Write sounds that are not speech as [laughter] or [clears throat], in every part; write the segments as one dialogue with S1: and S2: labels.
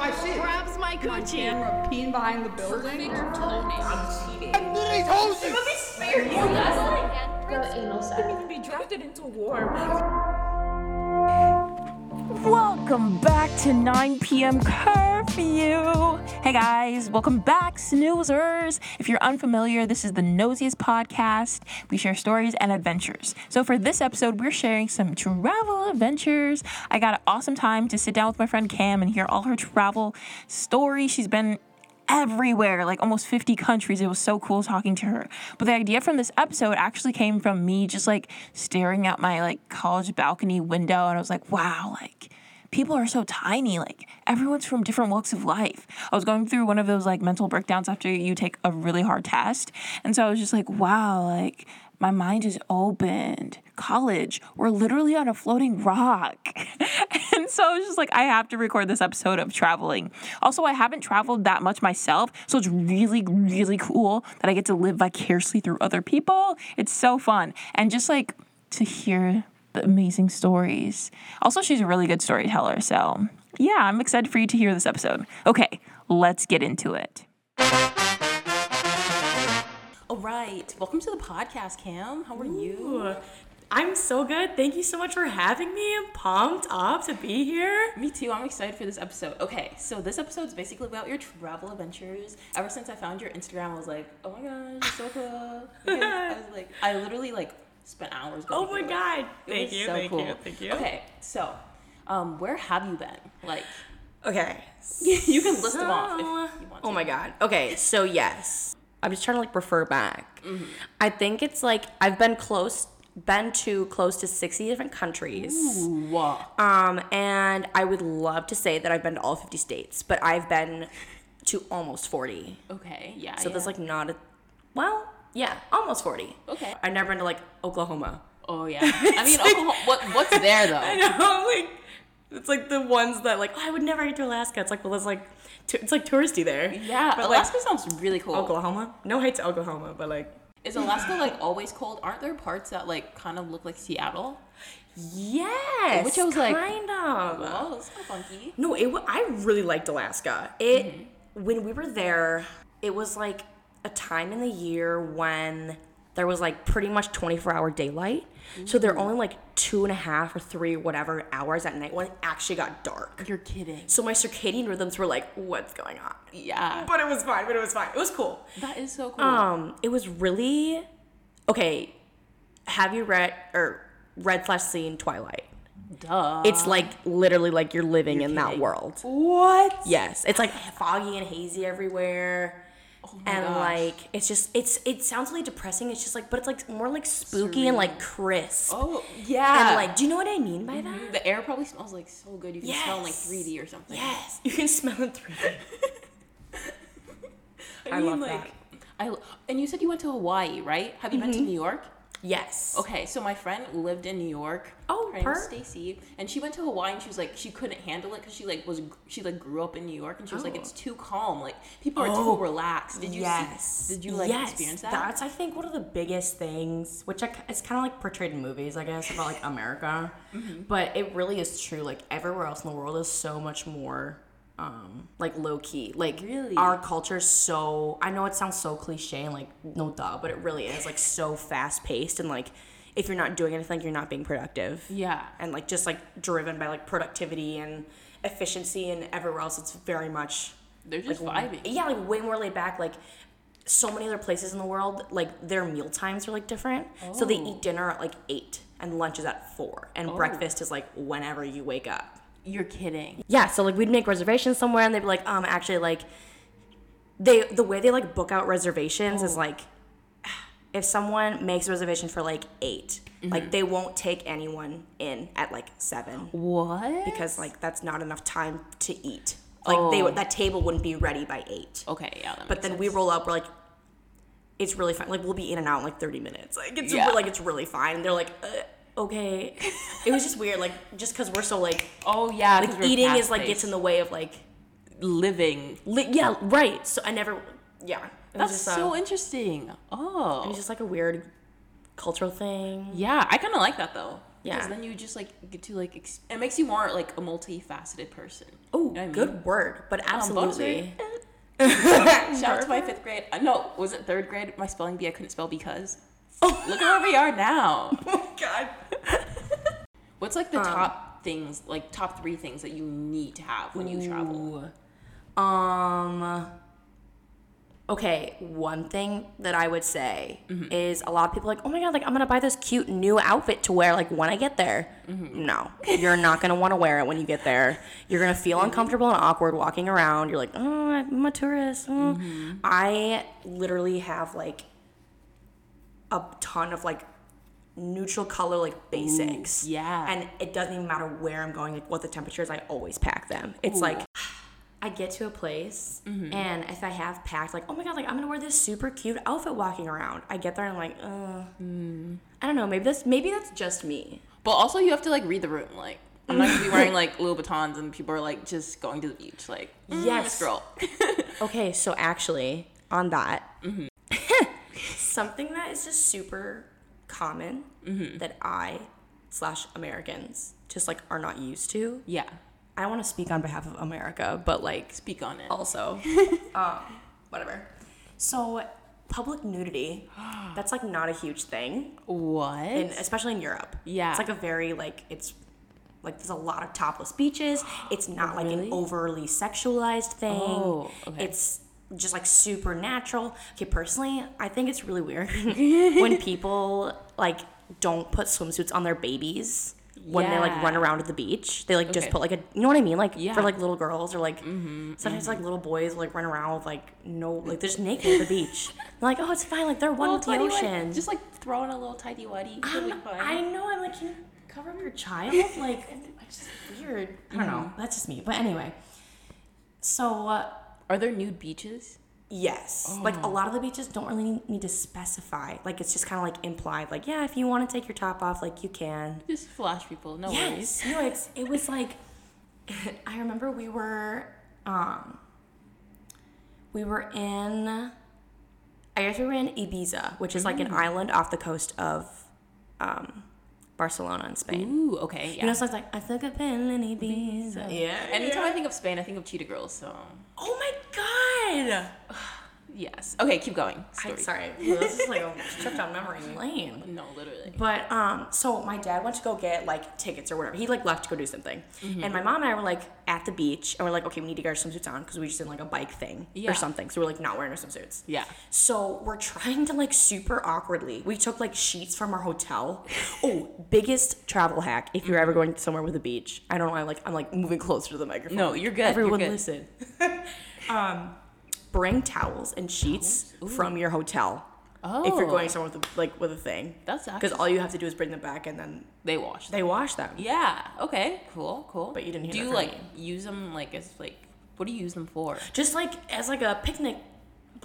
S1: my shit.
S2: grabs my coochie.
S3: Camera peeing behind the building.
S1: I'm cheating. I literally told you.
S2: Didn't even be drafted into war.
S4: Welcome back to 9 p.m. curfew. Hey guys, welcome back, snoozers. If you're unfamiliar, this is the Nosiest podcast. We share stories and adventures. So for this episode, we're sharing some travel adventures. I got an awesome time to sit down with my friend Cam and hear all her travel stories. She's been everywhere, like almost 50 countries. It was so cool talking to her. But the idea from this episode actually came from me just like staring out my like college balcony window and I was like, wow, like people are so tiny. Like everyone's from different walks of life. I was going through one of those like mental breakdowns after you take a really hard test. And so I was just like, wow, like my mind is opened. College, we're literally on a floating rock. [laughs] and so I was just like, I have to record this episode of traveling. Also, I haven't traveled that much myself. So it's really, really cool that I get to live vicariously through other people. It's so fun. And just like to hear amazing stories. Also, she's a really good storyteller. So yeah, I'm excited for you to hear this episode. Okay, let's get into it. All right, welcome to the podcast, Cam. How are you?
S5: I'm so good. Thank you so much for having me. I'm pumped up to be here.
S4: Me too. I'm excited for this episode. Okay, so this episode is basically about your travel adventures. Ever since I found your Instagram, I was like, oh my gosh, it's so cool. Because I was like, I literally like spent hours. Going
S5: Oh my
S4: through it.
S5: God.
S4: It
S5: Thank you,
S4: so
S5: thank
S4: cool.
S5: you, thank you.
S4: Okay, so um, where have you been? Like,
S5: Okay. [laughs]
S4: you can list them off if you want.
S5: Oh my god. Okay, so yes. I'm just trying to like refer back.
S4: Mm-hmm.
S5: I think it's like I've been close been to close to 60 different countries.
S4: Wow.
S5: Um and I would love to say that I've been to all 50 states, but I've been to almost 40.
S4: Okay. Yeah.
S5: So
S4: yeah.
S5: there's like not a well, yeah, almost 40.
S4: Okay.
S5: I've never been to like Oklahoma.
S4: Oh yeah. [laughs] I mean, Oklahoma, what what's there though? [laughs]
S5: I know, like it's like the ones that like oh, I would never get to Alaska. It's like well, it's like t- it's like touristy there.
S4: Yeah,
S5: but like
S4: Alaska sounds really cool.
S5: Oklahoma. No hate to Oklahoma, but like
S4: Is Alaska like always cold? Aren't there parts that like kind of look like Seattle?
S5: yes,
S4: Which I was like,
S5: kind of.
S4: Oh, that's kind of funky.
S5: No, it. I really liked Alaska. It
S4: Mm-hmm.
S5: when we were there, it was like a time in the year when there was like pretty much 24 hour daylight. So they're only like two and a half or three whatever hours at night when it actually got dark.
S4: You're kidding.
S5: So my circadian rhythms were like, what's going on?
S4: Yeah.
S5: But it was fine. But it was fine. It was cool.
S4: That is so cool.
S5: Um, it was really okay. Have you read or read slash seen Twilight?
S4: Duh.
S5: It's like literally like you're living in that world.
S4: what?
S5: Yes, it's like [sighs] foggy and hazy everywhere.
S4: Oh my
S5: and
S4: gosh.
S5: like it's just it's it sounds really depressing. It's just like but it's like more like spooky and like crisp.
S4: Oh yeah.
S5: And like, do you know what I mean by mm-hmm. that?
S4: the air probably smells like so good. You can smell like 3D or something.
S5: Yes, [laughs] you can smell it through. [laughs]
S4: I,
S5: I
S4: mean,
S5: love
S4: like,
S5: that.
S4: I and you said you went to Hawaii, right? Have you been to mm-hmm. New York?
S5: Yes.
S4: Okay, so my friend lived in New York.
S5: Oh,
S4: her
S5: per-
S4: Stacy, and she went to Hawaii, and she was like, she couldn't handle it because she like was she like grew up in New York, and she was like,
S5: Oh.
S4: it's too calm. Like people are
S5: Oh,
S4: too relaxed. Did you?
S5: yes.
S4: See, did you like
S5: yes.
S4: experience that?
S5: That's I think one of the biggest things, which I, it's kind of like portrayed in movies, I guess, about like [laughs] America.
S4: Mm-hmm.
S5: But it really is true. Like everywhere else in the world is so much more. Um, like low key, like
S4: Really?
S5: our culture's so. I know it sounds so cliche and like no duh, but it really is like so fast paced and like if you're not doing anything, you're not being productive
S4: yeah.
S5: and like just like driven by like productivity and efficiency and everywhere else it's very much
S4: They're just
S5: like,
S4: vibing.
S5: yeah like way more laid back like so many other places in the world like their meal times are like different so they
S4: Oh.
S5: eat dinner at like eight and lunch is at four and breakfast is like whenever you wake up
S4: You're kidding.
S5: yeah so like we'd make reservations somewhere and they'd be like um actually like they the way they like book out reservations
S4: Oh.
S5: is like if someone makes a reservation for like 8
S4: Mm-hmm.
S5: like they won't take anyone in at like seven
S4: What?
S5: because like that's not enough time to eat like they
S4: Oh.
S5: would that table wouldn't be ready by eight
S4: okay, yeah.
S5: But then we roll up we're like it's really fine like we'll be in and out in like 30 minutes like it's
S4: Yeah.
S5: like it's really fine and they're like okay it was just weird like just because we're so like
S4: Oh yeah,
S5: like eating is like gets in the way of like
S4: living.
S5: li- yeah right so i never yeah
S4: That's
S5: just, uh,
S4: so interesting.
S5: it
S4: Oh.
S5: was just like a weird cultural thing
S4: Yeah, I kind of like that though.
S5: Yeah.
S4: Because then you just like get to like ex- it makes you more like a multifaceted person.
S5: Oh,
S4: You know I mean?
S5: good word, but
S4: Um,
S5: absolutely. [laughs]
S4: Shout out to my fifth grade. Uh, no, was it third grade? My spelling bee I couldn't spell because. Oh, [laughs] look at where we are now. [laughs]
S5: oh God.
S4: What's like the top things, like top three things that you need to have when you travel?
S5: Um. Okay, one thing that I would say
S4: Mm-hmm.
S5: is a lot of people are like, oh my god, like I'm gonna buy this cute new outfit to wear like when I get there.
S4: Mm-hmm.
S5: No, you're not gonna want to wear it when you get there. You're gonna feel [laughs] uncomfortable and awkward walking around. You're like, oh, I'm a tourist. Mm.
S4: Mm-hmm.
S5: I literally have like a ton of like neutral color like basics.
S4: yeah.
S5: And it doesn't even matter where I'm going, like what the temperature is, I always pack them. It's like [sighs] I get to a place
S4: Mm-hmm.
S5: and if I have packed like, oh my god, like I'm gonna wear this super cute outfit walking around. I get there and I'm like, uh
S4: Mm.
S5: I don't know, maybe that's maybe that's just me.
S4: But also, you have to like read the room. Like, I'm not gonna be wearing [laughs] like Louboutins and people are like just going to the beach. Like, mm,
S5: Yes.
S4: girl. [laughs]
S5: Okay, so actually, on that,
S4: Mm-hmm. [laughs]
S5: something that is just super common
S4: Mm-hmm.
S5: that I slash Americans just like are not used to.
S4: yeah.
S5: I want to speak on behalf of America, but like
S4: Speak on it.
S5: also, [laughs] um, whatever. So public nudity, [gasps] that's like not a huge thing,
S4: What?
S5: and especially in Europe.
S4: Yeah.
S5: it's like a very like it's like there's a lot of topless beaches. It's not like
S4: Really?
S5: an overly sexualized thing.
S4: Oh, okay.
S5: It's just like super natural. Okay, personally, I think it's really weird [laughs] when [laughs] people like don't put swimsuits on their babies when they like run around at the beach. They like just
S4: Okay.
S5: put like a you know what I mean? Like
S4: Yeah.
S5: for like little girls or like sometimes like little boys like run around with like no like they're just naked at the beach. [laughs] They're like, oh, it's fine. Like they're one with the ocean.
S4: Just like throwing a little tidy whitey.
S5: Um. I know. I'm like, can you cover up your child? Like, it's just weird. I don't know. That's just me. But anyway, so uh,
S4: Are there nude beaches?
S5: yes, like a lot of the beaches don't really need to specify. Like, it's just kind of like implied. Like, yeah, if you want to take your top off, like you can.
S4: Just flash people. No worries.
S5: No, it's it was like [laughs] I remember we were um we were in I guess we were in Ibiza, which is like an island off the coast of um Barcelona in Spain.
S4: Ooh, okay. Yeah.
S5: You know, so it's like I took a pill in Ibiza. Yeah.
S4: Anytime I think of Spain, I think of Cheetah Girls. So
S5: Oh my god. [sighs] [sighs]
S4: yes. Okay, keep going.
S5: I'm
S4: Story.
S5: sorry. This is like a [laughs] trip down memory lane.
S4: No, literally.
S5: But um, so my dad went to go get like tickets or whatever. He like left to go do something, and my mom and I were like at the beach, and we're like, okay, we need to get our swimsuits on because we just did like a bike thing
S4: Yeah.
S5: or something. So we're like not wearing our swimsuits.
S4: Yeah.
S5: So we're trying to like super awkwardly. We took like sheets from our hotel. Oh, biggest travel hack if you're ever going somewhere with a beach. I don't know. I'm like I'm like moving closer to the microphone.
S4: No, you're good, you're
S5: Everyone
S4: good.
S5: listen. [laughs] um, bring towels and sheets from your hotel. If you're
S4: Oh.
S5: going somewhere with a, like with a thing,
S4: That's actually.
S5: because all you have to do is bring them back and then
S4: they wash.
S5: they wash them.
S4: Yeah. Okay. Cool. Cool.
S5: But you didn't hear
S4: Do you like
S5: me.
S4: use them like as like what do you use them for?
S5: Just like as like a picnic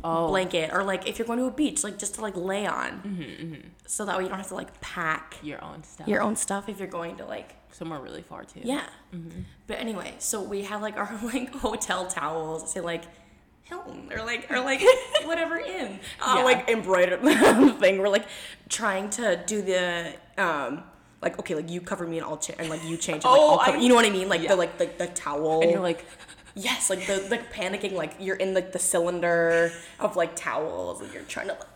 S4: Oh.
S5: blanket, or like if you're going to a beach, like just to like lay on,
S4: Mm-hmm,
S5: so that way you don't have to like pack
S4: Your own stuff.
S5: your own stuff if you're going to like
S4: somewhere really far too.
S5: yeah.
S4: Mm-hmm.
S5: But anyway, so we have like our [laughs] like hotel towels say like Hilton or like or like [laughs] whatever [laughs] in uh,
S4: Yeah.
S5: like embroidered [laughs] thing. We're like trying to do the um. Like okay, like you cover me and I'll change, and like you change, and like
S4: Oh,
S5: I'll cover.
S4: I-
S5: you know what I mean? Like
S4: Yeah.
S5: the like the, the towel.
S4: And you're like,
S5: Yes, like the like panicking, like you're in like the cylinder of like towels, and you're trying to like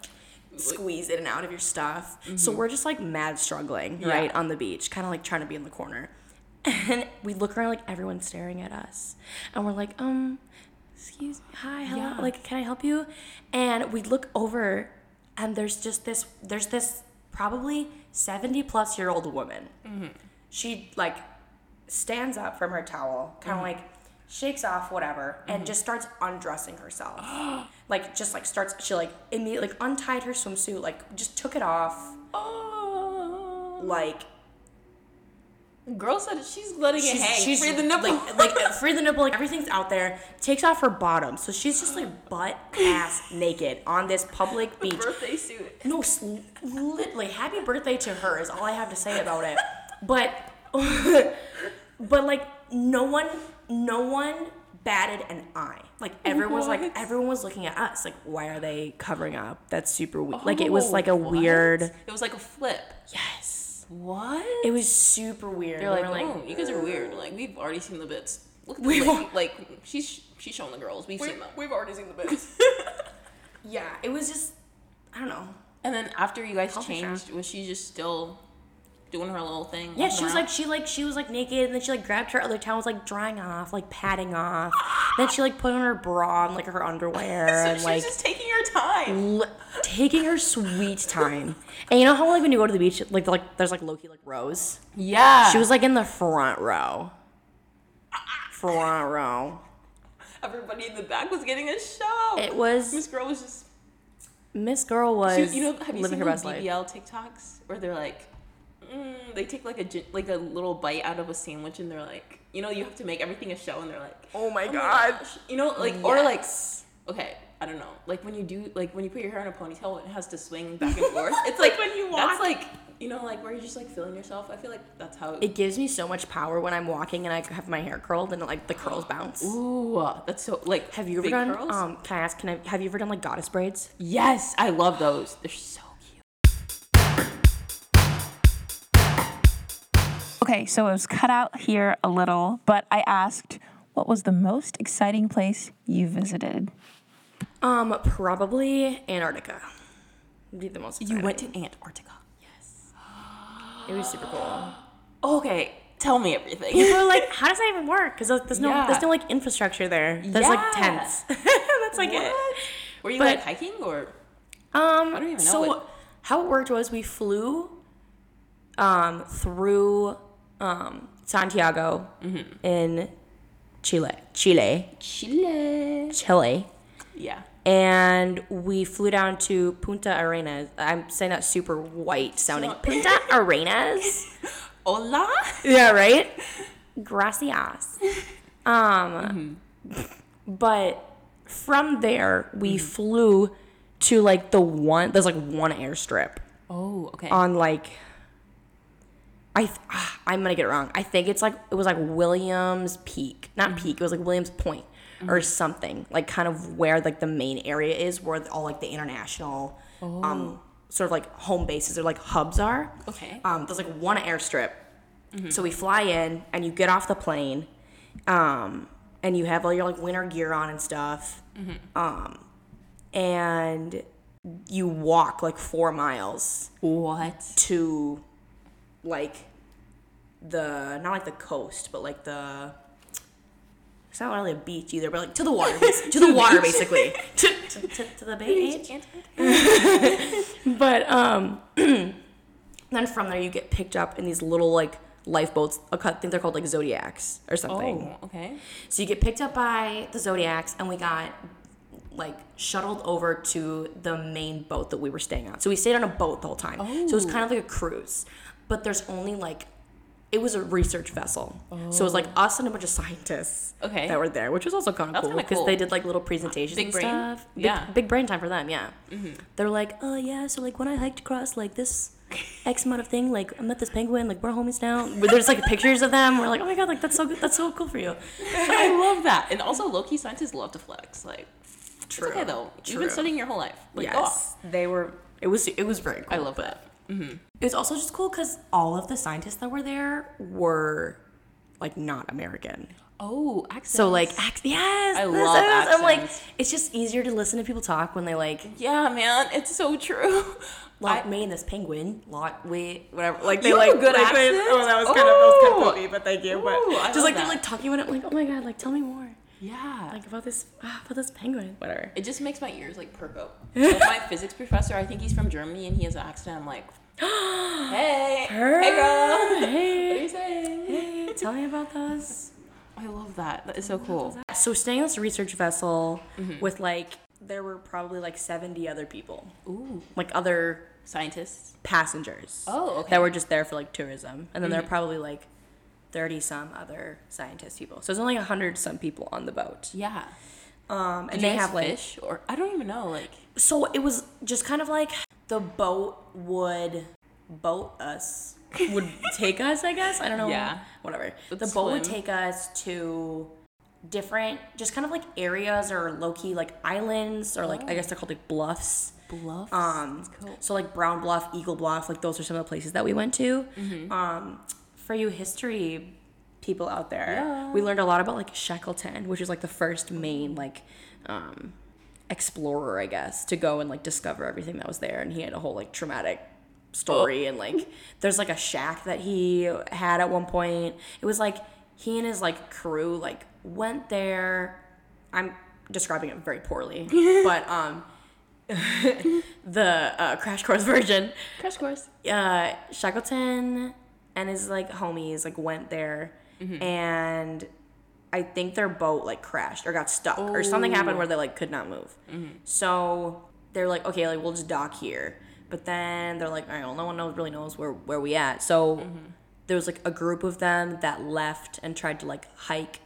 S5: squeeze in and out of your stuff. So we're just like mad struggling,
S4: Yeah.
S5: right, on the beach, kind of like trying to be in the corner. And we look around like everyone's staring at us, and we're like, um, excuse me, hi, hello,
S4: Yeah.
S5: like can I help you? And we look over, and there's just this, there's this probably seventy plus year old woman. Mm-hmm. She like stands up from her towel, kind of mm-hmm. like shakes off whatever, and mm-hmm. just starts undressing herself. [gasps] like just like starts she like immediately like untied her swimsuit, like just took it off,
S4: oh.
S5: like
S4: Girl said she's letting it hang. Free the nipple.
S5: Like, like uh, free the nipple, like everything's out there. Takes off her bottom, so she's just like butt ass [laughs] naked on this public beach.
S4: birthday suit.
S5: No, literally, happy birthday to her is all I have to say about it. [laughs] But, [laughs] but like no one, no one batted an eye. Like everyone was like, everyone was looking at us. Like, why are they covering up? That's super weird. like it was
S4: Oh,
S5: like a
S4: what?
S5: weird.
S4: It was like a flip.
S5: Yes.
S4: What?
S5: It was super weird.
S4: They're
S5: They
S4: like,
S5: were
S4: oh, you guys are weird. Like we've already seen the bits. Look at the
S5: We've
S4: lady. like she's she's showing the girls. We've seen them.
S5: we've already seen the bits. [laughs] yeah, it was just, I don't know.
S4: And then after you guys
S5: Culture shock.
S4: changed, was she just still doing her little thing?
S5: Yeah, she was
S4: around?
S5: like she like she was like naked, and then she like grabbed her other towel, was like drying off, like patting off. then she like put on her bra and like her underwear, [laughs]
S4: So
S5: and
S4: she
S5: like
S4: was just taking her time.
S5: l- taking her sweet time. And you know how like when you go to the beach, like like there's like Loki like rows.
S4: Yeah.
S5: She was like in the front row. Front row.
S4: Everybody in the back was getting a show.
S5: It was
S4: Miss Girl was just.
S5: Miss Girl
S4: She,
S5: was
S4: you know, have you
S5: living
S4: seen
S5: her
S4: those
S5: best life.
S4: TikToks where they're like, mm, they take like a like a little bite out of a sandwich and they're like, you know, you have to make everything a show and they're like,
S5: Oh my
S4: oh my
S5: god.
S4: gosh. you know, like or like, okay, I don't know, like when you do like when you put your hair in a ponytail, it has to swing back and forth. [laughs] It's like
S5: when you walk.
S4: That's like you know, like where you're just like feeling yourself. I feel like that's how.
S5: It it gives me so much power when I'm walking and I have my hair curled and like the curls [gasps] bounce.
S4: Ooh, that's so like.
S5: Have you ever done?
S4: curls?
S5: Um, can I ask? Can I? Have you ever done like goddess braids?
S4: yes, I love those. They're so
S6: Okay, so it was cut out here a little, but I asked, what was the most exciting place you visited?
S5: Um, probably Antarctica. Would Be the most.
S4: You went to Antarctica. Yes. [gasps]
S5: It was super cool.
S4: Okay, tell me everything.
S5: People are like, [laughs] how does that even work? Because there's no,
S4: Yeah.
S5: there's no like infrastructure there. There's like
S4: Yeah.
S5: tents. [laughs] That's like it.
S4: Were you
S5: But-
S4: like hiking or?
S5: Um,
S4: don't even know
S5: so
S4: what-
S5: how it worked was we flew um, through um, Santiago
S4: Mm-hmm.
S5: in Chile, Chile,
S4: Chile.
S5: Chile,
S4: Yeah.
S5: and we flew down to Punta Arenas. I'm saying that super white sounding.
S4: So-
S5: Punta [laughs] Arenas.
S4: Hola.
S5: yeah, right. Gracias. Um, but from there we flew to like the one. There's like one airstrip
S4: Oh, okay.
S5: on like I th- ah, I'm gonna get it wrong. I think it's like it was like Williams Peak, not Peak. It was like Williams Point or something. Like kind of where like the main area is, where all like the international, um, sort of like home bases or like hubs are.
S4: Okay.
S5: Um, there's like one airstrip. So we fly in and you get off the plane, um, and you have all your like winter gear on and stuff. Um, and you walk like four miles
S4: what?
S5: to like the not like the coast, but like the it's not really a beach either, but like to the water, [laughs] to the water basically, [laughs] to, to, to, to the bay. [laughs] but um, [clears throat] then from there you get picked up in these little like lifeboats. I think they're called like zodiacs or something.
S4: Oh, okay.
S5: So you get picked up by the Zodiacs, and we got like shuttled over to the main boat that we were staying on. So we stayed on a boat the whole time. Oh. So it was kind of like a cruise, but there's only like it was a research vessel. So it was like us and a bunch of scientists
S4: Okay.
S5: that were there, which was also kind of cool because
S4: cool.
S5: they did like little presentations
S4: Big
S5: and
S4: brain?
S5: stuff. Big,
S4: Yeah. Mm-hmm.
S5: big brain time for them. Yeah, they're like, oh yeah, so like when I hiked across like this. [laughs] X amount of thing, like I met this penguin, like we're homies now. There's like pictures of them. We're like, oh my god, like that's so good, that's so cool for you. [laughs]
S4: I love that. And also, low key scientists love to flex. Like,
S5: True.
S4: it's okay though. You've been studying your whole life. Like,
S5: yes, they were. It was. It was very cool.
S4: I love that.
S5: It was also just cool because all of the scientists that were there were like not American.
S4: Oh, accents.
S5: So like, ac- yes,
S4: I love
S5: is- I'm like, it's just easier to listen to people talk when they like,
S4: yeah, man, it's so true. [laughs]
S5: like
S4: I-
S5: me and this penguin, lot we whatever. Like they like
S4: good
S5: like, they-
S4: accent?
S5: oh, that was kind of that was kind of poopy, but thank you. But
S4: Ooh, I
S5: just like they're like talking about it, like oh my god, like tell me more,
S4: yeah.
S5: like about this ah, about this penguin, whatever.
S4: it just makes my ears like perk up. like my [laughs] physics professor, I think he's from Germany and he has an accent. I'm like, [gasps] hey, hey girl, Hey. [laughs] what are you saying?
S5: hey, tell me about those.
S4: I love that. That is so cool.
S5: So staying on this research vessel
S4: Mm-hmm.
S5: with like there were probably like 70 other people,
S4: Ooh,
S5: like other
S4: scientists.
S5: passengers.
S4: Oh, okay. Mm-hmm.
S5: That were just there for like tourism, and then there were probably like 30 some other scientist people. So there's only 100 some people on the boat.
S4: Yeah.
S5: Um, and
S4: Did
S5: they have like
S4: fish or I don't even know. Like,
S5: so it was just kind of like the boat would boat us would take us i guess i don't know
S4: Yeah.
S5: whatever
S4: Would
S5: the boat would take us to different, just kind of like areas or low key like islands or like I guess they're called like bluffs.
S7: Bluffs.
S5: Um, so like Brown Bluff, Eagle Bluff, like those are some of the places that we went to.
S7: Mm-hmm.
S5: Um, for you history people out there,
S7: Yeah.
S5: we learned a lot about like Shackleton, which is like the first main like um, explorer, I guess, to go and like discover everything that was there, and he had a whole like traumatic story and like there's like a shack that he had at one point. It was like he and his like crew like went there. I'm describing it very poorly, [laughs] but um [laughs] the uh, crash course [laughs] version
S7: Crash course.
S5: uh, Shackleton and his like homies like went there, and I think their boat like crashed or got stuck or something happened where they like could not move. So they're like, okay, like we'll just dock here. But then they're like, all right, well, no one knows really knows where where we at. So there was like a group of them that left and tried to like hike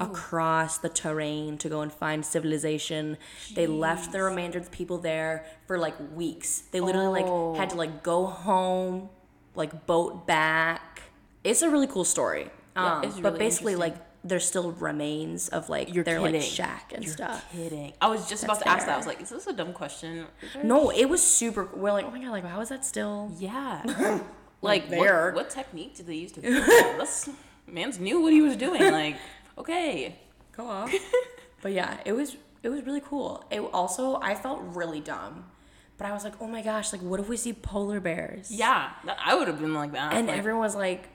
S5: across the terrain to go and find civilization. They left the remainder of the people there for like weeks. They literally like had to like go home, like boat back. It's a really cool story.
S7: Yeah,
S5: Um,
S7: it's
S5: but basically like
S7: interesting.
S5: there's still remains of like
S7: You're
S5: their like shack and stuff.
S7: Kidding. I was just about
S5: That's
S7: to ask that. I was like, is this a dumb question?
S5: No, it was super. We're like, oh my god, like how is that still?
S7: Yeah. [laughs] like
S5: there.
S7: What, what technique did they use to do that? [laughs] That's man's knew what he was doing. Like, [laughs] okay.
S5: Go off. but yeah, it was it was really cool. It also I felt really dumb, but I was like, oh my gosh, like what if we see polar bears?
S7: Yeah, that, I would have been like that.
S5: And
S7: like,
S5: everyone was like,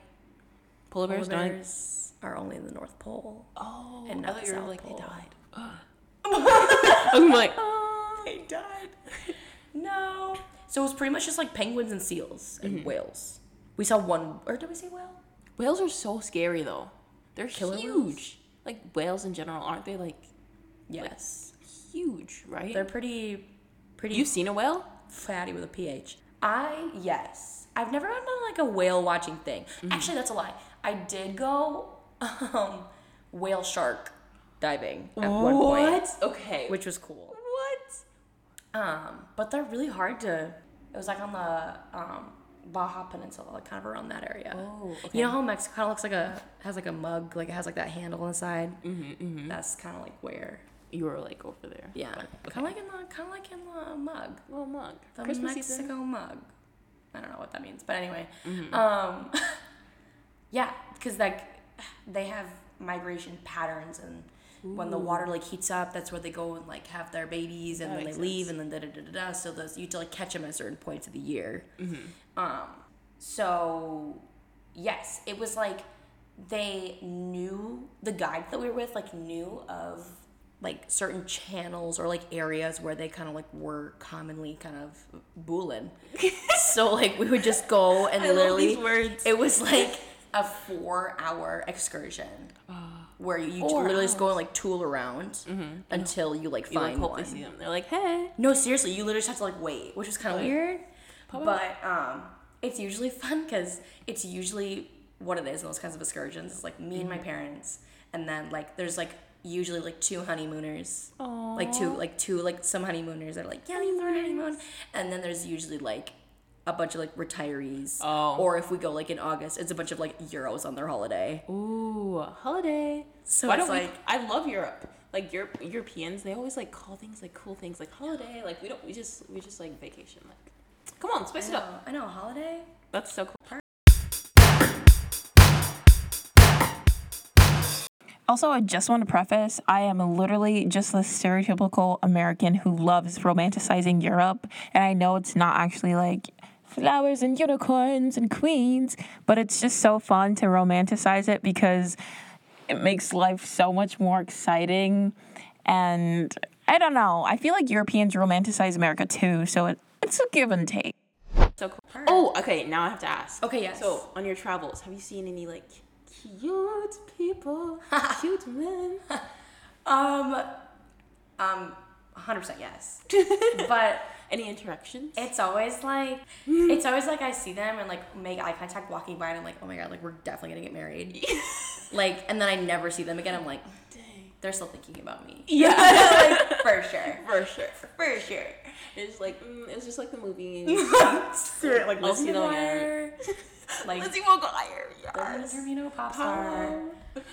S7: polar
S5: polar
S7: bears dying.
S5: bears are only in the North Pole.
S7: Oh,
S5: and
S7: I
S5: not
S7: thought
S5: the
S7: you were
S5: South
S7: like
S5: Pole.
S7: they died. [laughs] I'm like, [laughs] oh,
S5: They died. no. So it was pretty much just like penguins and seals and mm-hmm. whales. We saw one, or did we see whale?
S7: whales are so scary though. They're
S5: Killer
S7: huge.
S5: whales?
S7: Like whales in general, aren't they? Like
S5: Yes.
S7: huge, right?
S5: They're pretty, pretty.
S7: You've seen a whale?
S5: fatty with a ph. I yes. I've never done like a whale watching thing. Mm-hmm. Actually, that's a lie. I did go [laughs] um, whale shark diving at one point,
S7: Okay.
S5: which was cool.
S7: what?
S5: Um, but they're really hard to. It was like on the um, Baja Peninsula, like kind of around that area.
S7: Oh, okay.
S5: You know how Mexico kind of looks like a has like a mug, like it has like that handle inside. Mm-hmm, mhm. That's kind of like where.
S7: You were like over there.
S5: Yeah,
S7: But-
S5: kind of like in the kind of like in the mug.
S7: Little mug.
S5: the
S7: Christmas
S5: Mexico
S7: season.
S5: mug. I don't know what that means, but anyway,
S7: Mm-hmm.
S5: um, [laughs] yeah, because like they have migration patterns, and when the water like heats up, that's where they go and like have their babies, and
S7: That
S5: then they
S7: makes
S5: leave, and then da da da da da. So those you have to like catch them at certain points of the year.
S7: Mm-hmm.
S5: Um, so yes, it was like they knew the guide that we were with like knew of like certain channels or like areas where they kind of like were commonly kind of booling. [laughs] so like we would just go and
S7: I
S5: literally
S7: these words.
S5: it was like a four hour excursion where you literally just go and like tool around until you like
S7: You like
S5: find one.
S7: they. They're like, hey.
S5: No, seriously, you literally just have to like wait, which is kind of weird.
S7: Pop
S5: But um, it's usually [laughs] fun because it's usually what it is in those kinds of excursions. It's like me and my parents, and then like there's like usually like two honeymooners, like two like two like some honeymooners that are like yeah, are honeymoon, and then there's usually like a bunch of like retirees,
S7: Oh.
S5: or if we go like in August, it's a bunch of like Euros on their holiday.
S7: Ooh, holiday.
S5: So
S7: Why
S5: it's
S7: don't we?
S5: like-
S7: I love Europe. Like Europe, Europeans, they always like call things like cool things like holiday. Like we don't. We just we just like vacation. Like, come on, spice it up.
S5: I know holiday.
S7: That's so cool.
S4: Also, I just want to preface I am literally just the stereotypical American who loves romanticizing Europe. And I know it's not actually like flowers and unicorns and queens, but it's just so fun to romanticize it because it makes life so much more exciting. And I don't know, I feel like Europeans romanticize America too. So it, it's a give and take.
S7: So cool. Oh, okay. Now I have to ask.
S5: Okay, yes.
S7: So on your travels, have you seen any like cute people, [laughs] cute men? [laughs]
S5: Um, um, 100% yes. [laughs] but
S7: Any interactions?
S5: it's always like, it's always like I see them and like make eye contact walking by and I'm like, oh my god, like we're definitely gonna get married. [laughs] like, and then I never see them again. I'm like, dang, they're still thinking about me.
S7: yeah, [laughs]
S5: like, for sure. [laughs]
S7: for sure.
S5: For sure.
S7: It's like mm, it's just like the movie.
S5: like,
S7: Lizzie
S5: Lizzie
S7: McGuire.
S5: McGuire. [laughs] Like,
S7: Lizzie McGuire. Yes.
S5: Termino, pop star.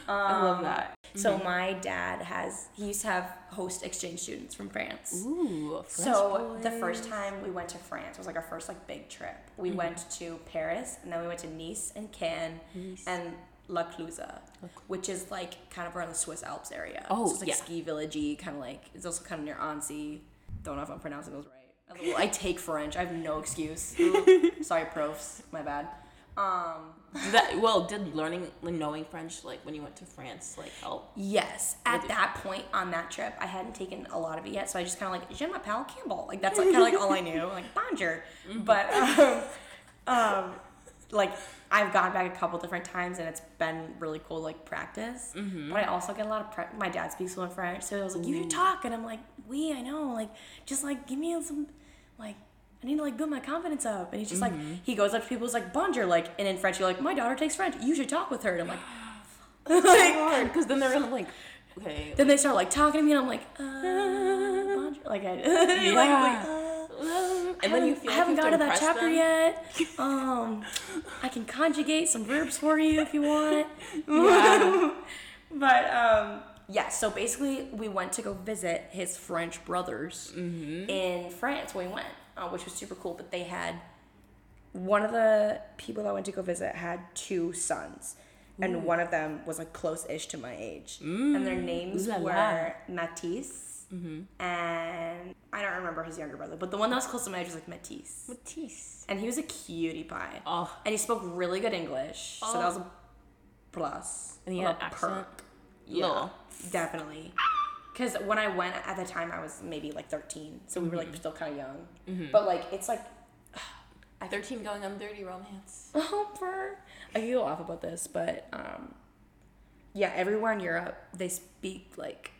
S4: I love that.
S5: So my dad has he used to have host exchange students from France.
S4: Ooh.
S5: So the first time we went to France was like our first like big trip. We
S4: Mm-hmm.
S5: went to Paris and then we went to Nice and Cannes and La Clusaz, which is like kind of around the Swiss Alps area.
S4: Oh,
S5: so it's like
S4: yeah.
S5: ski villagey, kind of like it's also kind of near Annecy. Don't know if I'm pronouncing those right. I [laughs] take French. I have no excuse. [laughs] Sorry, profs. My bad. Um,
S4: that well, did learning like knowing French like when you went to France like help?
S5: Yes. At that point on that trip, I hadn't taken a lot of it yet, so I just kind of like, Je m'appelle Campbell. Like, that's like, kind of like all I knew. [laughs] Like, bonjour. But, um, um, like, I've gone back a couple different times and it's been really cool, like, practice. But I also get a lot of, pra- my dad speaks fluent French, so I was like, you should talk. And I'm like, we, I know. Like, just like, give me some, like, I need to like build my confidence up. And he's just like, he goes up to people, he's like, bonjour. Like, and in French, you're like, my daughter takes French. You should talk with her. And I'm like, [gasps] [sighs] [laughs] like,
S4: Hard because then they're gonna like okay.
S5: then they start like talking to me, and I'm like, uh, bonjour. like I, [laughs] like, like, uh,
S4: and then you feel
S5: I haven't
S4: you
S5: got to that chapter
S4: them.
S5: yet. [laughs] Um, I can conjugate some verbs for you if you want.
S4: Yeah.
S5: But um, yeah. So basically, we went to go visit his French brothers
S4: Mm-hmm.
S5: in France when we went, uh, which was super cool. But they had one of the people that I went to go visit had two sons. And one of them was like close-ish to my age, and their names
S4: Ooh la.
S5: were Matisse and I don't remember his younger brother, but the one that was close to my age was like Matisse,
S4: Matisse.
S5: and he was a cutie pie,
S4: Oh.
S5: and he spoke really good English, so that was a plus.
S4: And he had an accent?
S5: perk. Yeah,
S4: Little.
S5: definitely. Because when I went at the time, I was maybe like 13, so we were like still kind of young. But like, it's like, [sighs] I,
S4: Thirteen going on thirty romance.
S5: oh, for I can go off about this, but um, yeah, everywhere in Europe they speak like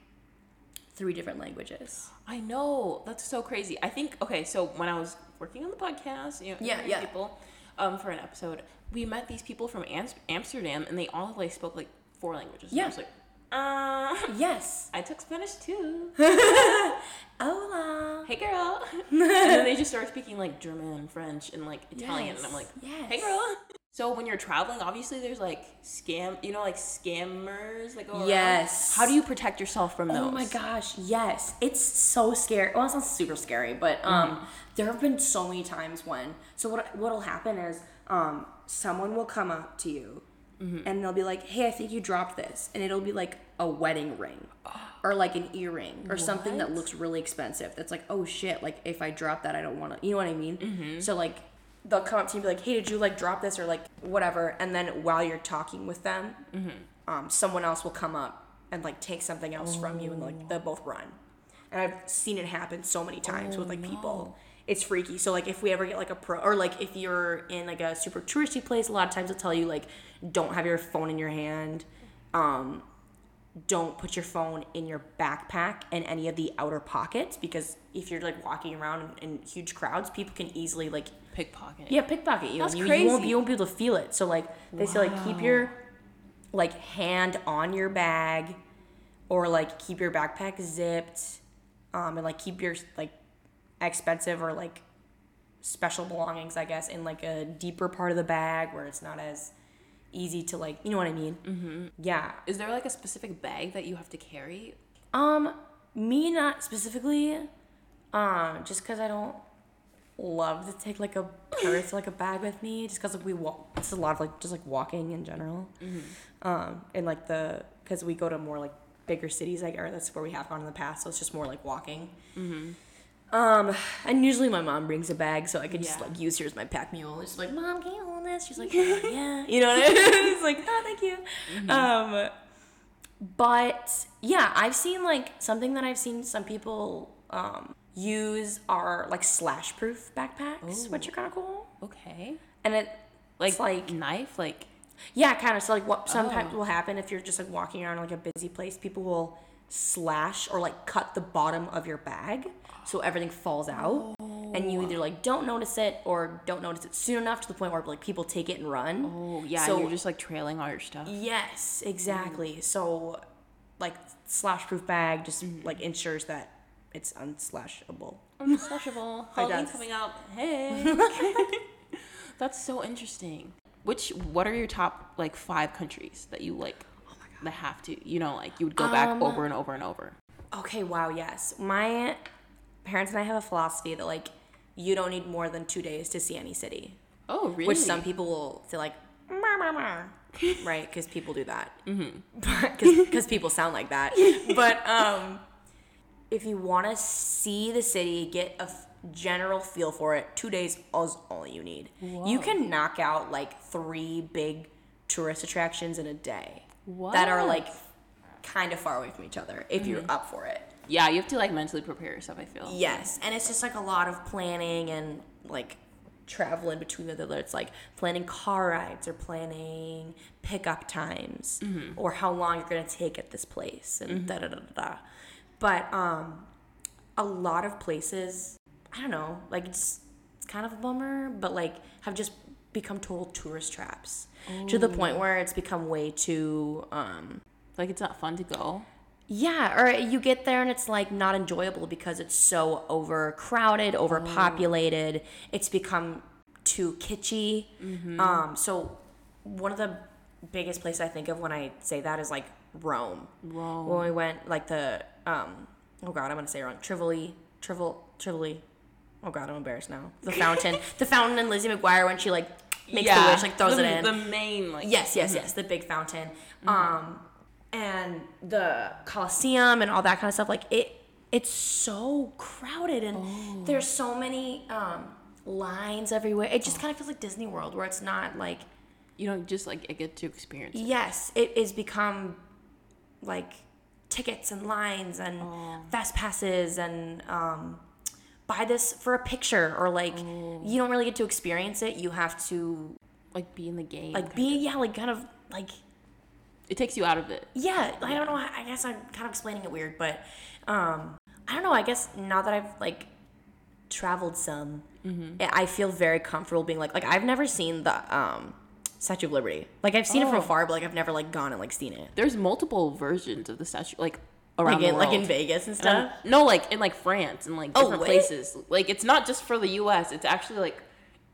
S5: three different languages.
S4: I know that's so crazy. I think okay. So when I was working on the podcast, you know,
S5: Yeah, yeah.
S4: people, um, for an episode, we met these people from Am- Amsterdam, and they all like spoke like four languages. And
S5: Yeah.
S4: I was like, uh, [laughs]
S5: Yes.
S4: I took Spanish too. [laughs]
S5: Hola.
S4: hey girl. [laughs] and then they just started speaking like German, French, and like Italian, and I'm like,
S5: Yes.
S4: hey girl. So when you're traveling, obviously there's like scam, you know, like scammers like go around.
S5: Yes.
S4: How do you protect yourself from those?
S5: Oh my gosh, yes. It's so scary. Well, it's not super scary, but um, there have been so many times when. So what what'll happen is um, someone will come up to you, Mm-hmm. and they'll be like, "Hey, I think you dropped this," and it'll be like a wedding ring, [gasps] or like an earring, or something that looks really expensive. That's like, oh shit! Like if I drop that, I don't want to. You know what I mean? Mm-hmm. So like. They'll come up to you and be like, "Hey, did you like drop this or like whatever?" And then while you're talking with them, mm-hmm. um, someone else will come up and like take something else from you and like oh. they'll both run. And I've seen it happen so many times with like oh, people. It's freaky. So like if we ever get like a pro or like if you're in like a super touristy place, a lot of times they'll tell you like don't have your phone in your hand. Um don't put your phone in your backpack and any of the outer pockets because if you're like walking around in, in huge crowds, people can easily like
S4: Pickpocket.
S5: yeah, pickpocket you.
S4: That's
S5: you, you won't,
S4: crazy.
S5: you won't be able to feel it. So like they say like keep your like hand on your bag or like keep your backpack zipped um and like keep your like expensive or like special belongings I guess in like a deeper part of the bag where it's not as easy to like you know what I mean? Mm-hmm. Yeah.
S4: Is there like a specific bag that you have to carry?
S5: Um, me not specifically. Um, just because I don't love to take like a purse, like a bag with me, just because like, we walk. It's a lot of like just like walking in general. Um, and like the because we go to more like bigger cities, like or that's where we have gone in the past, so it's just more like walking. Um, and usually my mom brings a bag, so I can just
S4: Yeah.
S5: like use her as my pack mule. It's like, mom, can you hold this? She's like, [laughs] "Uh, yeah, you know what I mean? [laughs] It's like, oh, thank you. Um, but yeah, I've seen like something that I've seen some people um, use are like slash proof backpacks, which are kind of cool.
S4: Okay.
S5: And it
S4: Like,
S5: it's like
S4: knife, like
S5: yeah, kind of. So like what sometimes
S4: Oh.
S5: will happen if you're just like walking around like a busy place, people will slash or like cut the bottom of your bag so everything falls out. And you either like don't notice it or don't notice it soon enough to the point where like people take it and run.
S4: oh yeah,
S5: So-
S4: you're just like trailing all your stuff.
S5: Yes, exactly. Mm. So, like, slash proof bag just mm. like ensures that it's unslashable.
S4: Unslashable. [laughs] Halloween's coming up. Hey. [laughs] That's so interesting. Which what are your top like five countries that you like the have to? You know, like you would go back
S5: Um,
S4: over and over and over.
S5: Okay, wow, yes. My parents and I have a philosophy that like you don't need more than two days to see any city.
S4: Oh, really?
S5: Which some people will feel like, "Meh, meh, meh," right? Because people do that. Mm-hmm. [laughs] Because people sound like that. [laughs] But um, if you want to see the city, get a f- general feel for it, two days is all you need. You can knock out like three big tourist attractions in a day that are like kind of far away from each other if you're mm-hmm. up for it.
S4: Yeah, you have to like mentally prepare yourself. I feel.
S5: Yes, and it's just like a lot of planning and like travel in between the other. It's like planning car rides or planning pickup times mm-hmm. or how long you're gonna take at this place and mm-hmm. da da da da da. But um, a lot of places, I don't know, like it's it's kind of a bummer, but like have just become total tourist traps to the point where it's become way too um
S4: Like it's not fun to go.
S5: yeah, or you get there and it's like not enjoyable because it's so overcrowded, overpopulated. It's become too kitschy. Um, so one of the biggest places I think of when I say that is like Rome.
S4: Rome.
S5: When we went like the um, oh god, I'm gonna say wrong. Trivoli, Trivol, Trivoli. Oh god, I'm embarrassed now. The fountain, [laughs] the fountain in Lizzie McGuire when she like makes the wish, like throws
S4: the,
S5: it in.
S4: The main like.
S5: Yes, yes, yes, the big fountain. Um and the Colosseum and all that kind of stuff like it it's so crowded and there's so many um lines everywhere. It just kind of feels like Disney World where it's not like
S4: You don't just like get to experience. it.
S5: yes, it is become like tickets and lines and fast passes and um buy this for a picture or like you don't really get to experience it. You have to
S4: Like be in the game.
S5: like be
S4: of.
S5: yeah, like kind of like
S4: It takes you out of it.
S5: yeah i don't know i guess i'm kind of explaining it weird but um i don't know i guess now that i've like traveled some I- i feel very comfortable being like like i've never seen the um statue of liberty like i've seen it from
S4: Oh.
S5: afar but like i've never like gone and like seen it
S4: There's multiple versions of the statue, like around
S5: like in,
S4: the
S5: like in vegas and
S4: And
S5: stuff
S4: I'm- no, like in like France and like
S5: Oh,
S4: different
S5: wait.
S4: places. Like it's not just for the U.S. It's actually like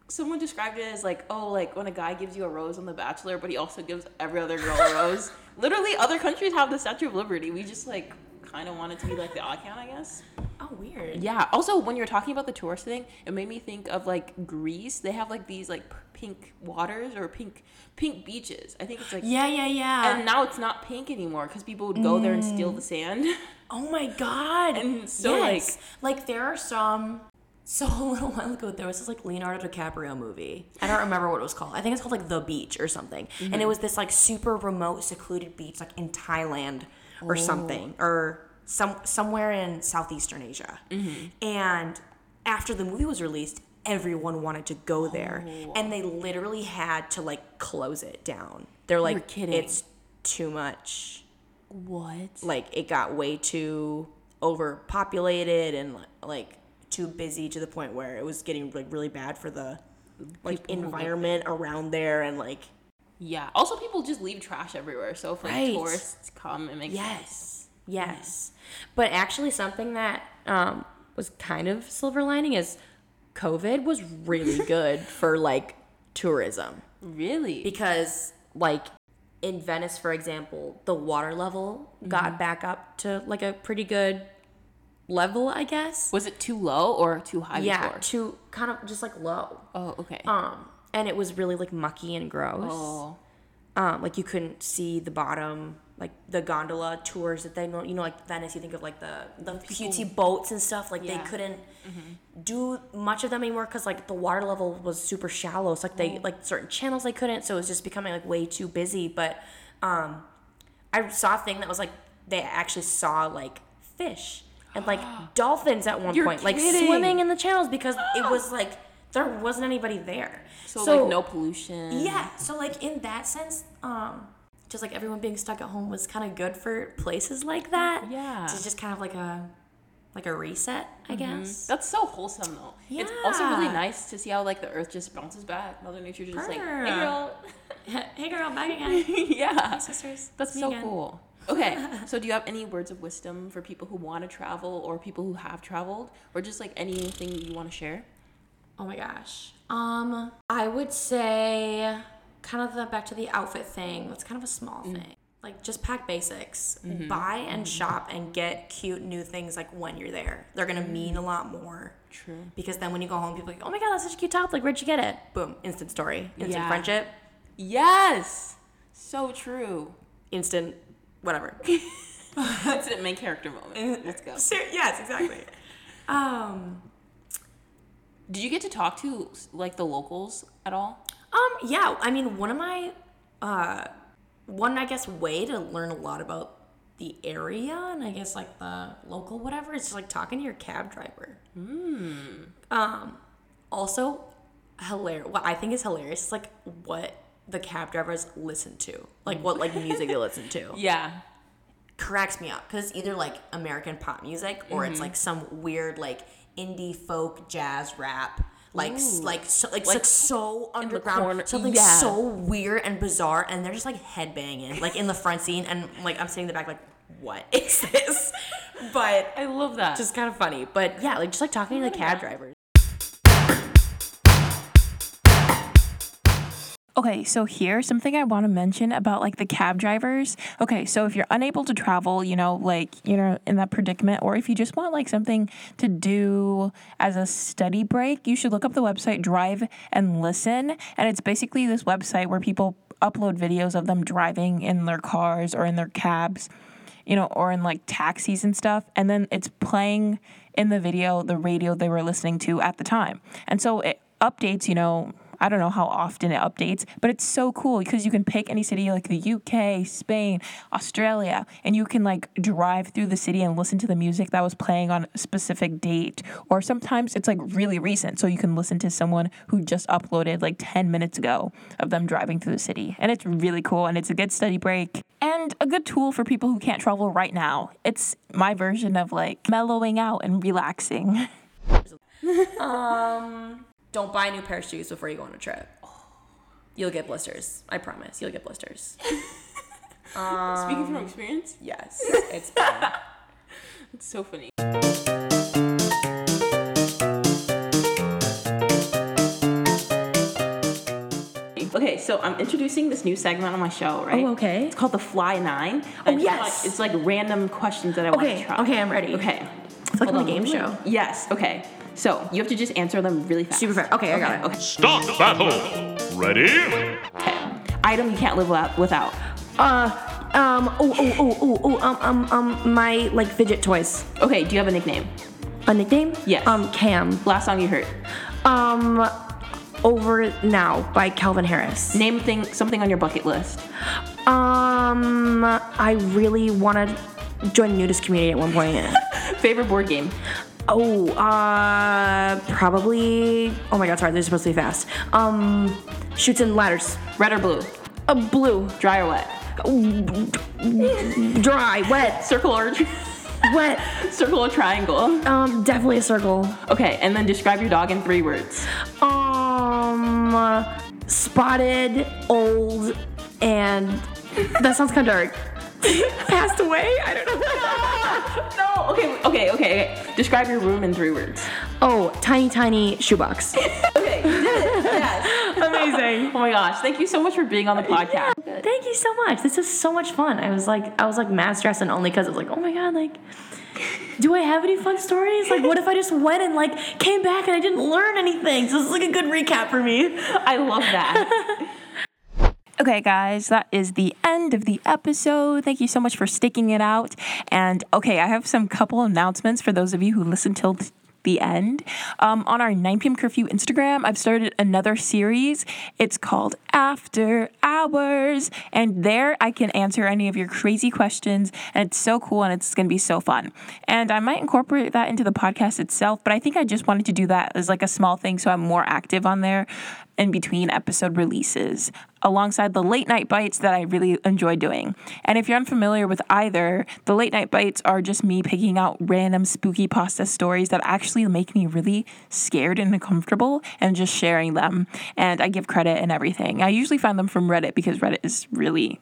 S4: someone described it as like oh like when a guy gives you a rose on The Bachelor, but he also gives every other girl a rose. [laughs] Literally, other countries have the Statue of Liberty. We just like kind of want it to be like the odd count, I guess.
S5: oh weird
S4: Yeah. Also, when you're talking about the tourist thing, it made me think of like Greece. They have like these like pink waters or pink pink beaches. I think it's like
S5: yeah yeah yeah
S4: And now it's not pink anymore because people would go there and steal mm. the sand. [laughs]
S5: Oh my god!
S4: And so,
S5: yes. like, there are some. So [laughs] a little while ago, there was this like Leonardo DiCaprio movie. I don't remember what it was called. I think it's called like The Beach or something. And it mm-hmm. was this like super remote, secluded beach, like in Thailand or oh. something, or some somewhere in southeastern Asia. Mm-hmm. And after the movie was released, everyone wanted to go there, and they literally had to like close it down. They're like,
S4: kidding.
S5: "It's too much."
S4: What?
S5: like it got way too overpopulated and like too busy to the point where it was getting like really bad for the like
S4: People
S5: environment around there and like
S4: Yeah. Also, people just leave trash everywhere. So if like
S5: Right.
S4: tourists come, it makes sense.
S5: yes yes but actually something that um was kind of silver lining is covid was really [laughs] good for like tourism
S4: Really?
S5: because like in Venice for example the water level got back up to like a pretty good level I guess
S4: was it too low or too high
S5: yeah
S4: before?
S5: to kind of just like low
S4: Oh, okay.
S5: um and it was really like mucky and gross
S4: oh.
S5: um like you couldn't see the bottom like the gondola tours that they know you know like venice you think of like the the cutesy boats and stuff like
S4: Yeah.
S5: they couldn't do much of them anymore because like the water level was super shallow so like they like certain channels they couldn't so it was just becoming like way too busy but um i saw a thing that was like they actually saw like fish and like [gasps] dolphins at one
S4: You're
S5: point like swimming in the channels because [gasps] it was like there wasn't anybody there
S4: So, like no pollution.
S5: yeah. So like in that sense, um, just like everyone being stuck at home was kind of good for places like that.
S4: Yeah.
S5: It's just kind of like a like a reset, I guess.
S4: That's so wholesome though. Yeah. It's also really nice to see how like the earth just bounces back. Mother Nature just like,
S5: Purr.
S4: hey girl. [laughs]
S5: hey girl, back again. [laughs]
S4: yeah.
S5: Sisters.
S4: That's so
S5: again.
S4: cool. Okay, [laughs] so do you have any words of wisdom for people who want to travel or people who have traveled or just like anything you want to share?
S5: Oh my gosh. Um, I would say kind of the back to the outfit thing. That's kind of a small thing. like just pack basics.
S7: Mm-hmm.
S5: Buy and shop and get cute new things like when you're there. They're gonna mean a lot more.
S7: True.
S5: Because then when you go home, people are like, oh my god, that's such a cute top. Like, where'd you get it? Boom, instant story, instant
S7: Yeah.
S5: friendship,
S7: Yes. So true.
S5: instant whatever. [laughs] [laughs]
S7: That's main character moment. Let's go.
S5: Ser- yes, exactly. um,
S7: Did you get to talk to like the locals at all?
S5: Um, yeah. I mean, one of my, uh, one I guess way to learn a lot about the area and I guess like the local whatever is like talking to your cab driver. Um, also, hilarious. What I think is hilarious is like what the cab drivers listen to, like what like music they listen to. [laughs]
S7: Yeah.
S5: cracks me up because either like American pop music or it's like some weird like indie folk jazz rap. Like,
S7: Ooh.
S5: like, so, like,
S7: Like,
S5: so underground, something
S7: yeah.
S5: so weird and bizarre, and they're just like headbanging, like in the front scene, and like I'm sitting in the back, like, what [laughs] is this? But
S7: I love that.
S5: just kind of funny. But yeah, like just like talking to the cab drivers.
S4: Okay, so here's something I want to mention about like the cab drivers. Okay, so if you're unable to travel, you know, like you know, in that predicament, or if you just want like something to do as a study break, you should look up the website Drive and Listen. And it's basically this website where people upload videos of them driving in their cars or in their cabs, you know, or in like taxis and stuff. And then it's playing in the video the radio they were listening to at the time. And so it updates, you know, I don't know how often it updates, but it's so cool because you can pick any city like the UK, Spain, Australia, and you can like drive through the city and listen to the music that was playing on a specific date. Or sometimes it's like really recent, so you can listen to someone who just uploaded like 10 minutes ago of them driving through the city. And it's really cool and it's a good study break and a good tool for people who can't travel right now. It's my version of like mellowing out and relaxing. [laughs]
S5: Um, don't buy a new pair of shoes before you go on a trip. You'll get blisters. I promise. You'll get blisters. [laughs]
S7: Speaking from um, experience,
S5: Yes, [laughs] it's bad.
S7: it's so funny. Okay, so I'm introducing this new segment on my show, right?
S5: Oh, okay.
S7: It's called the Fly Nine.
S5: Oh, yes.
S7: Like, it's like random questions that I want to try.
S5: okay, I'm ready.
S7: Okay.
S5: It's like
S7: Hold
S5: on a game show.
S7: Yes. Okay. So you have to just answer them really fast.
S5: Super fast. Okay, I got it.
S7: Okay.
S8: Start battle. Ready?
S7: okay. Item you can't live without. without.
S5: Uh, um, oh, oh, oh, oh, oh, um, um, um, my like fidget toys.
S7: Okay. Do you have a nickname?
S5: A nickname?
S7: Yes.
S5: Um, Cam.
S7: Last song you heard.
S5: Um, Over Now by Calvin Harris.
S7: Name thing something on your bucket list.
S5: Um, I really want to join the nudist community at one point. [laughs]
S7: Favorite board game.
S5: Oh, uh, probably. Oh my God, sorry, they're supposed to be fast. Um, Chutes and Ladders.
S7: Red or blue.
S5: Uh, blue,
S7: Dry or wet.
S5: dry, wet,
S7: Circle or
S5: wet. [laughs]
S7: circle or triangle.
S5: Um, definitely a circle.
S7: Okay, and then describe your dog in three words.
S5: Um, spotted, old, and that sounds kind of dark. [laughs] Passed away? I don't know. [laughs]
S7: No. Okay. Okay. Okay. Okay. Describe your room in three words.
S5: oh, tiny, tiny shoebox. [laughs]
S7: Okay. You did it. Yes.
S5: Amazing.
S7: Oh my gosh! Thank you so much for being on the podcast.
S5: Thank you so much. This is so much fun. I was like, I was like mad stressing only because I was like, oh my god, like, do I have any fun stories? Like, what if I just went and like came back and I didn't learn anything? So this is like a good recap for me.
S7: I love that.
S4: Okay, guys, that is the end of the episode. Thank you so much for sticking it out. And okay, I have some couple announcements for those of you who listen till th- the end. Um, on our 9 p.m. curfew Instagram, I've started another series. It's called After Hours. And there I can answer any of your crazy questions. And it's so cool and it's going to be so fun. And I might incorporate that into the podcast itself, but I think I just wanted to do that as like a small thing so I'm more active on there in between episode releases alongside the late night bites that I really enjoy doing. And if you're unfamiliar with either, the late night bites are just me picking out random spooky pasta stories that actually make me really scared and uncomfortable and just sharing them. And I give credit and everything. I usually find them from Reddit because Reddit is really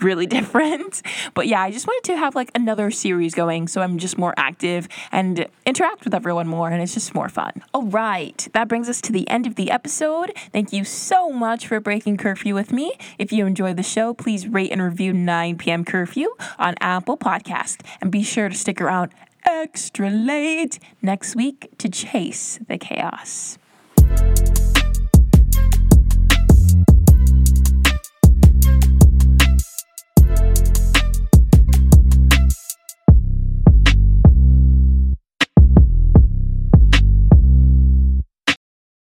S4: really [laughs] different. But yeah, I just wanted to have like another series going so I'm just more active and interact with everyone more and it's just more fun. All right, that brings us to the end of the episode. Thank you so much for breaking curfew with me. If you enjoyed the show, please rate and review 9 p.m. curfew on Apple Podcast and be sure to stick around extra late next week to chase the chaos.